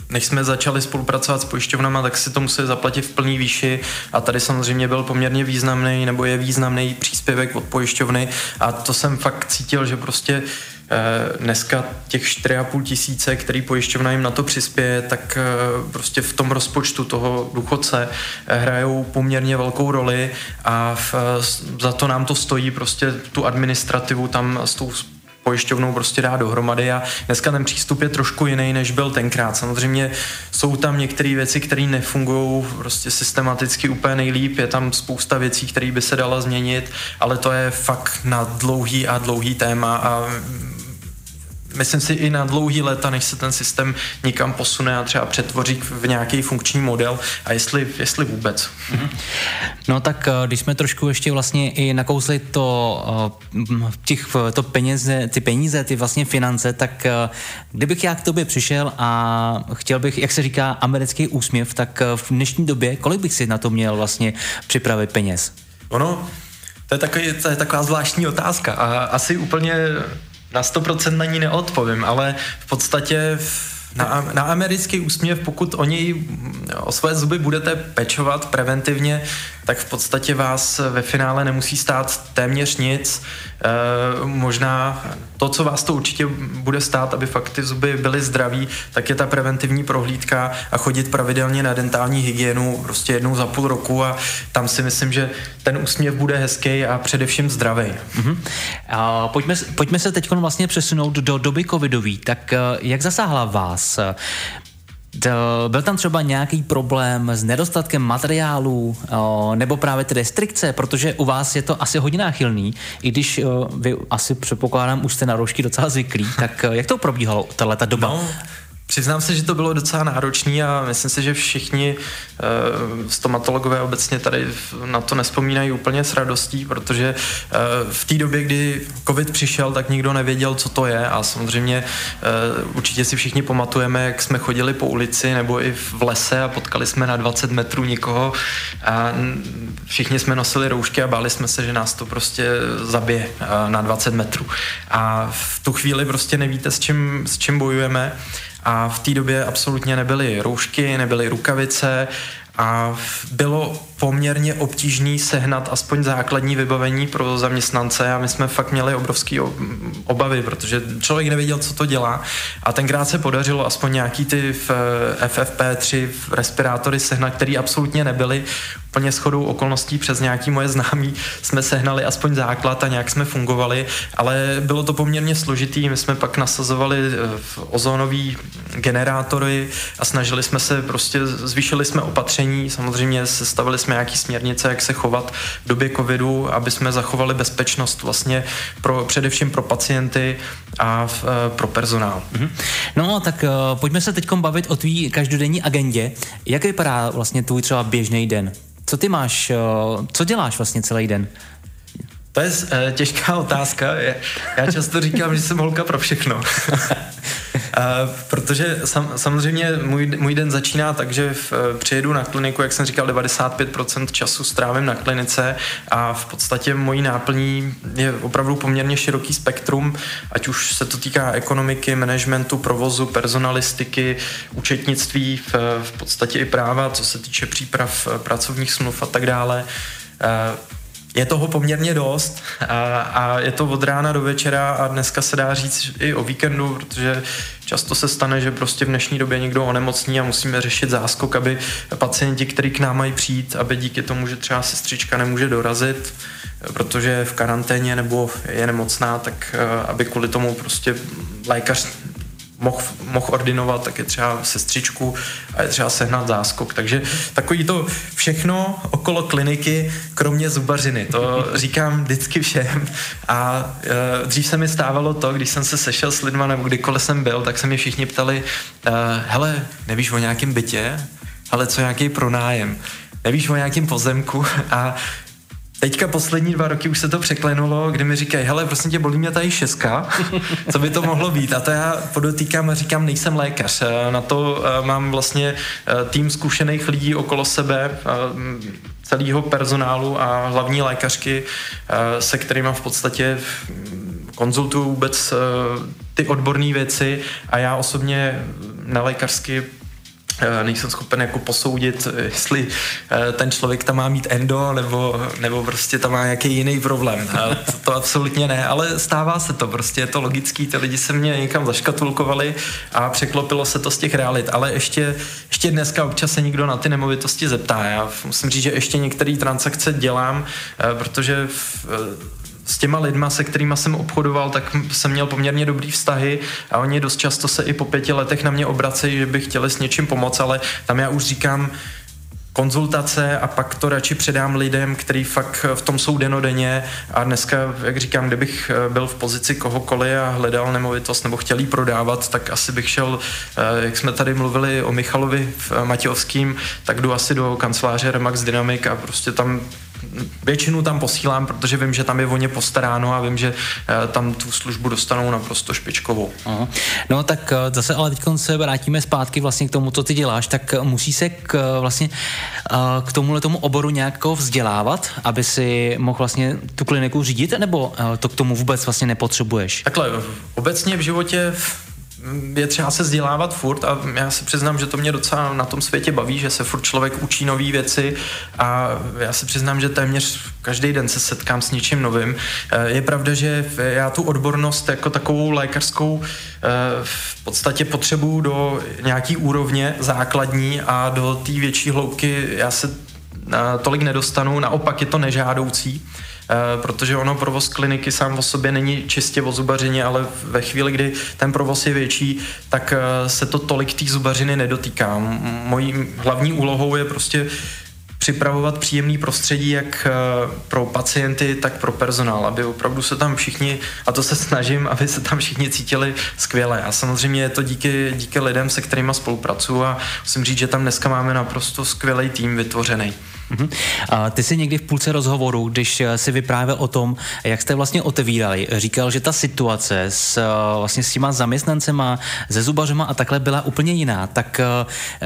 než jsme začali spolupracovat s pojišťovnama, tak si to museli zaplatit v plný výši a tady samozřejmě byl poměrně významný nebo je významný příspěvek od pojišťovny a to jsem fakt cítil, že prostě Eh, dneska těch 4,5 tisíce, který pojišťovna jim na to přispěje, tak eh, prostě v tom rozpočtu toho důchodce eh, hrajou poměrně velkou roli a v, za to nám to stojí prostě tu administrativu tam s tou pojišťovnou prostě dá dohromady a dneska ten přístup je trošku jiný, než byl tenkrát. Samozřejmě jsou tam některé věci, které nefungují prostě systematicky úplně nejlíp, je tam spousta věcí, které by se dala změnit, ale to je fakt na dlouhý a dlouhý téma a myslím si i na dlouhý léta, než se ten systém někam posune a třeba přetvoří v nějaký funkční model a jestli, jestli vůbec. Mhm. No tak eh, když jsme trošku ještě vlastně i nakousli to, eh, těch, to peněze, ty peníze, ty vlastně finance, tak eh, kdybych já k tobě přišel a chtěl bych, jak se říká, americký úsměv, tak v dnešní době, kolik bych si na to měl vlastně připravit peněz? Ono, to je, takový, to je taková zvláštní otázka a asi úplně na 100% na ní neodpovím, ale v podstatě na, na americký úsměv, pokud o něj, o své zuby budete pečovat preventivně, tak v podstatě vás ve finále nemusí stát téměř nic. E, možná to, co vás to určitě bude stát, aby fakt ty zuby byly zdraví, tak je ta preventivní prohlídka a chodit pravidelně na dentální hygienu prostě jednou za půl roku a tam si myslím, že ten úsměv bude hezký a především zdravý. Mm-hmm. pojďme, pojďme se teď vlastně přesunout do doby covidový. Tak eh, jak zasáhla vás? Byl tam třeba nějaký problém s nedostatkem materiálů nebo právě ty restrikce, protože u vás je to asi hodně náchylný, i když vy asi předpokládám, už jste na roušky docela zvyklí, tak jak to probíhalo, tahle doba? No, Přiznám se, že to bylo docela náročné a myslím si, že všichni uh, stomatologové obecně tady na to nespomínají úplně s radostí, protože uh, v té době, kdy covid přišel, tak nikdo nevěděl, co to je a samozřejmě uh, určitě si všichni pamatujeme, jak jsme chodili po ulici nebo i v lese a potkali jsme na 20 metrů někoho a všichni jsme nosili roušky a báli jsme se, že nás to prostě zabije na 20 metrů. A v tu chvíli prostě nevíte, s čím, s čím bojujeme a v té době absolutně nebyly roušky, nebyly rukavice a bylo poměrně obtížný sehnat aspoň základní vybavení pro zaměstnance a my jsme fakt měli obrovský obavy, protože člověk nevěděl, co to dělá. A tenkrát se podařilo aspoň nějaký ty v FFP3 respirátory sehnat, který absolutně nebyly. Úplně shodou okolností přes nějaký moje známí jsme sehnali aspoň základ a nějak jsme fungovali, ale bylo to poměrně složitý. My jsme pak nasazovali eh, ozónový generátory a snažili jsme se prostě, zvýšili jsme opatření, samozřejmě sestavili jsme nějaký směrnice, jak se chovat v době covidu, aby jsme zachovali bezpečnost vlastně pro, především pro pacienty a v, eh, pro personál. Mm-hmm. No tak uh, pojďme se teď bavit o tvý každodenní agendě. Jak vypadá vlastně tvůj třeba běžný den? Co ty máš, uh, co děláš vlastně celý den? To je uh, těžká otázka. Já často říkám, že jsem holka pro všechno. Uh, [LAUGHS] protože sam, samozřejmě můj, můj den začíná tak, že v, uh, přijedu na kliniku, jak jsem říkal, 95% času strávím na klinice a v podstatě mojí náplní je opravdu poměrně široký spektrum, ať už se to týká ekonomiky, managementu, provozu, personalistiky, účetnictví, v, v podstatě i práva, co se týče příprav pracovních smluv a tak dále. Uh, je toho poměrně dost a, a je to od rána do večera a dneska se dá říct i o víkendu, protože často se stane, že prostě v dnešní době někdo onemocní a musíme řešit záskok, aby pacienti, kteří k nám mají přijít, aby díky tomu, že třeba sestřička nemůže dorazit, protože je v karanténě nebo je nemocná, tak eh, aby kvůli tomu prostě lékař mohl, mohl ordinovat, tak je třeba sestřičku a je třeba sehnat záskok. Takže takový to všechno okolo kliniky, kromě zubařiny. To [LAUGHS] říkám vždycky všem. A e, dřív se mi stávalo to, když jsem se sešel s lidma nebo kdykoliv jsem byl, tak se mi všichni ptali, e, hele, nevíš o nějakém bytě? Ale co nějaký pronájem? Nevíš o nějakém pozemku? [LAUGHS] A Teďka poslední dva roky už se to překlenulo, kdy mi říkají, hele, prosím tě, bolí mě tady šeska, [LAUGHS] co by to mohlo být? A to já podotýkám a říkám, nejsem lékař. Na to eh, mám vlastně eh, tým zkušených lidí okolo sebe, eh, celého personálu a hlavní lékařky, se kterými v podstatě konzultuju vůbec ty odborné věci a já osobně na lékařsky Eh, nejsem schopen jako posoudit, eh, jestli eh, ten člověk tam má mít endo, nebo, nebo prostě tam má nějaký jiný problém. To, to absolutně ne, ale stává se to, prostě je to logický, ty lidi se mě někam zaškatulkovali a překlopilo se to z těch realit, ale ještě, ještě dneska občas se nikdo na ty nemovitosti zeptá. Já musím říct, že ještě některé transakce dělám, protože v, s těma lidma, se kterými jsem obchodoval, tak jsem měl poměrně dobrý vztahy a oni dost často se i po pěti letech na mě obracejí, že by chtěli s něčím pomoct, ale tam já už říkám, konzultace a pak to radši předám lidem, který fakt v tom jsou denodenně. A dneska, jak říkám, kdybych eh, byl v pozici kohokoliv a hledal nemovitost nebo chtěl jí prodávat, tak asi bych šel, eh, jak jsme tady mluvili o Michalovi v Matějovským, tak jdu asi do kanceláře Remax Dynamic a prostě tam většinu tam posílám, protože vím, že tam je o ně postaráno a vím, že eh, tam tu službu dostanou naprosto špičkovou. Aha. No tak eh, zase ale teď se vrátíme zpátky vlastně k tomu, co ty děláš, tak eh, musí se k, vlastně k tomuhle tomu oboru nějak vzdělávat, aby si mohl vlastně tu kliniku řídit, nebo to k tomu vůbec vlastně nepotřebuješ? Takhle, obecně v životě je třeba se vzdělávat furt a já si přiznám, že to mě docela na tom světě baví, že se furt člověk učí nové věci a já si přiznám, že téměř každý den se setkám s něčím novým. Eh, je pravda, že já tu odbornost jako takovou lékařskou eh, v podstatě potřebuju do nějaký úrovně základní a do té větší hloubky já se eh, tolik nedostanu, naopak je to nežádoucí. Eh, protože ono provoz kliniky sám o sobě není čistě o zubařině, ale ve chvíli, kdy ten provoz je větší, tak eh, se to tolik té zubařiny nedotýká. Mojí hlavní úlohou je prostě připravovat příjemný prostředí jak eh, pro pacienty, tak pro personál, aby opravdu se tam všichni, a to se snažím, aby se tam všichni cítili skvěle. A samozřejmě je to díky, díky lidem, se kterými spolupracuju a musím říct, že tam dneska máme naprosto skvělý tým vytvořený. Uh-huh. A ty jsi někdy v půlce rozhovoru, když eh, si vyprávěl o tom, jak jste vlastně otevírali, říkal, že ta situace s, eh, vlastně s těma zaměstnancema, ze zubařema a takhle byla úplně jiná. Tak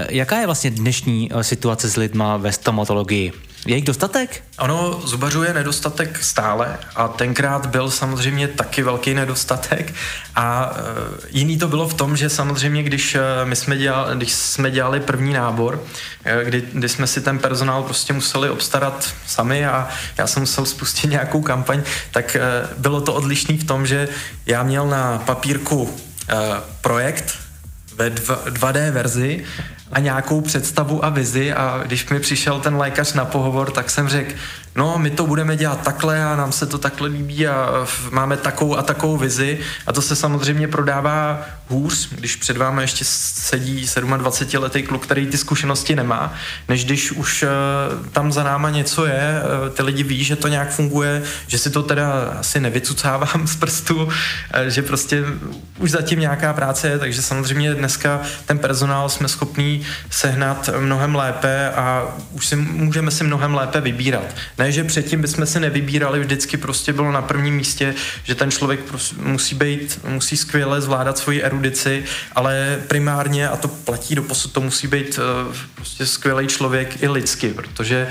jaká je vlastně dnešní situace s lidma ve stomatologii? Je jich dostatek? Ono, zubařů je nedostatek stále a tenkrát byl samozřejmě taky velký nedostatek a e, jiný to bylo v tom, že samozřejmě, když, e, my jsme, dělali, když jsme dělali první nábor, e, kdy, kdy jsme si ten personál prostě museli obstarat sami a já jsem musel spustit nějakou kampaň, tak bylo to odlišný v tom, že já měl na papírku projekt ve 2D verzi a nějakou představu a vizi. A když mi přišel ten lékař na pohovor, tak jsem řekl, no my to budeme dělat takhle a nám se to takhle líbí a máme takovou a takovou vizi. A to se samozřejmě prodává hůř, když před vámi ještě sedí 27 letý kluk, který ty zkušenosti nemá, než když už uh, tam za náma něco je, uh, ty lidi ví, že to nějak funguje, že si to teda asi nevycucávám [LAUGHS] z prstu, uh, že prostě už zatím nějaká práce je, takže samozřejmě dneska ten personál jsme schopní sehnat mnohem lépe a už si můžeme si mnohem lépe vybírat. Ne, že předtím bychom si nevybírali, vždycky prostě bylo na prvním místě, že ten člověk musí být, musí skvěle zvládat svoji erudici, ale primárně, a to platí do posud, to musí být uh, prostě skvělý člověk i lidsky, protože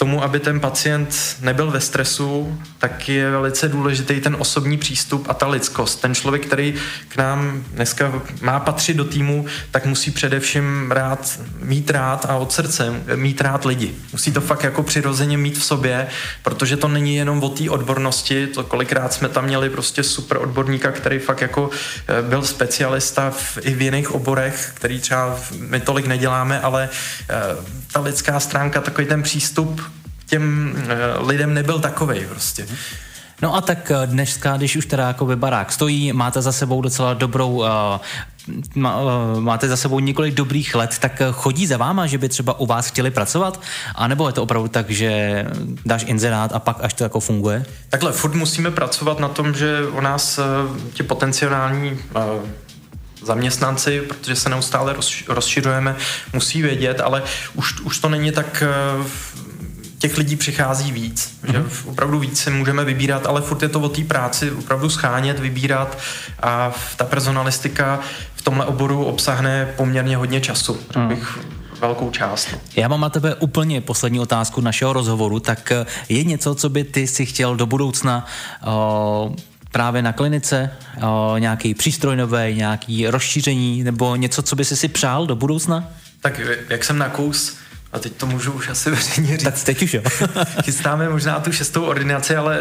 tomu, aby ten pacient nebyl ve stresu, tak je velice důležitý ten osobní přístup a ta lidskost. Ten člověk, který k nám dneska má patřit do týmu, tak musí především rád, mít rád a od srdce mít rád lidi. Musí to fakt jako přirozeně mít v sobě, protože to není jenom o té odbornosti, to kolikrát jsme tam měli prostě super odborníka, který fakt jako eh, byl specialista v, i v jiných oborech, který třeba my tolik neděláme, ale eh, ta lidská stránka, takový ten přístup těm uh, lidem nebyl takovej prostě. No a tak eh, dneska, když už teda jako barák stojí, máte za sebou docela dobrou uh, má, máte za sebou několik dobrých let, tak chodí za váma, že by třeba u vás chtěli pracovat? A nebo je to opravdu tak, že dáš inzerát a pak až to jako funguje? Takhle, furt musíme pracovat na tom, že u nás ti potenciální zaměstnanci, protože se neustále rozšiřujeme, musí vědět, ale už, už to není tak těch lidí přichází víc, mm-hmm. že mhm. opravdu víc si můžeme vybírat, ale furt je to o té práci, opravdu schánět, vybírat a ta personalistika v tomhle oboru obsahne poměrně hodně času, mm. bych velkou část. Já mám na tebe úplně poslední otázku našeho rozhovoru, tak eh, je něco, co by ty si chtěl do budoucna o, eh, právě na klinice, o, eh, nějaký přístroj nový, nějaký rozšíření nebo něco, co by si si přál do budoucna? Tak jak jsem na kus, a teď to můžu už asi [LAUGHS] veřejně říct. Tak teď už jo. [LAUGHS] Chystáme možná tu šestou ordinaci, ale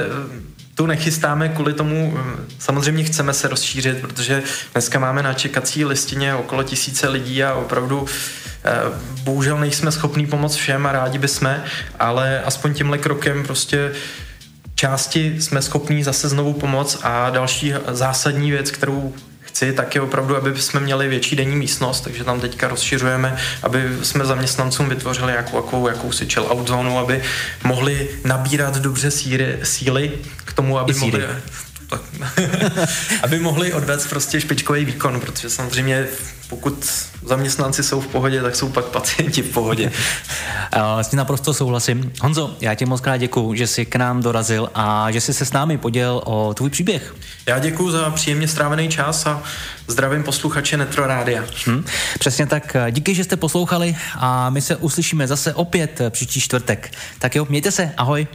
tu nechystáme kvůli tomu, samozřejmě chceme se rozšířit, protože dneska máme na čekací listině okolo tisíce lidí a opravdu eh, bohužel nejsme schopní pomoct všem a rádi bychom, ale aspoň tímhle krokem prostě části jsme schopní zase znovu pomoct a další zásadní věc, kterou chci, tak je opravdu, aby jsme měli větší denní místnost, takže tam teďka rozšiřujeme, aby jsme zaměstnancům vytvořili jakou, jakou, jakousi chill out zónu, aby mohli nabírat dobře síry, síly k tomu, aby mohli [LAUGHS] aby mohli odvést prostě špičkový výkon, protože samozřejmě pokud zaměstnanci jsou v pohodě, tak jsou pak pacienti v pohodě. [LAUGHS] S tím naprosto souhlasím. Honzo, já ti moc krát děkuju, že jsi k nám dorazil a že jsi se s námi podělil o tvůj příběh. Já děkuji za příjemně strávený čas a zdravím posluchače Netro Rádia. Hmm, přesně tak. Díky, že jste poslouchali a my se uslyšíme zase opět příští čtvrtek. Tak jo, mějte se, ahoj.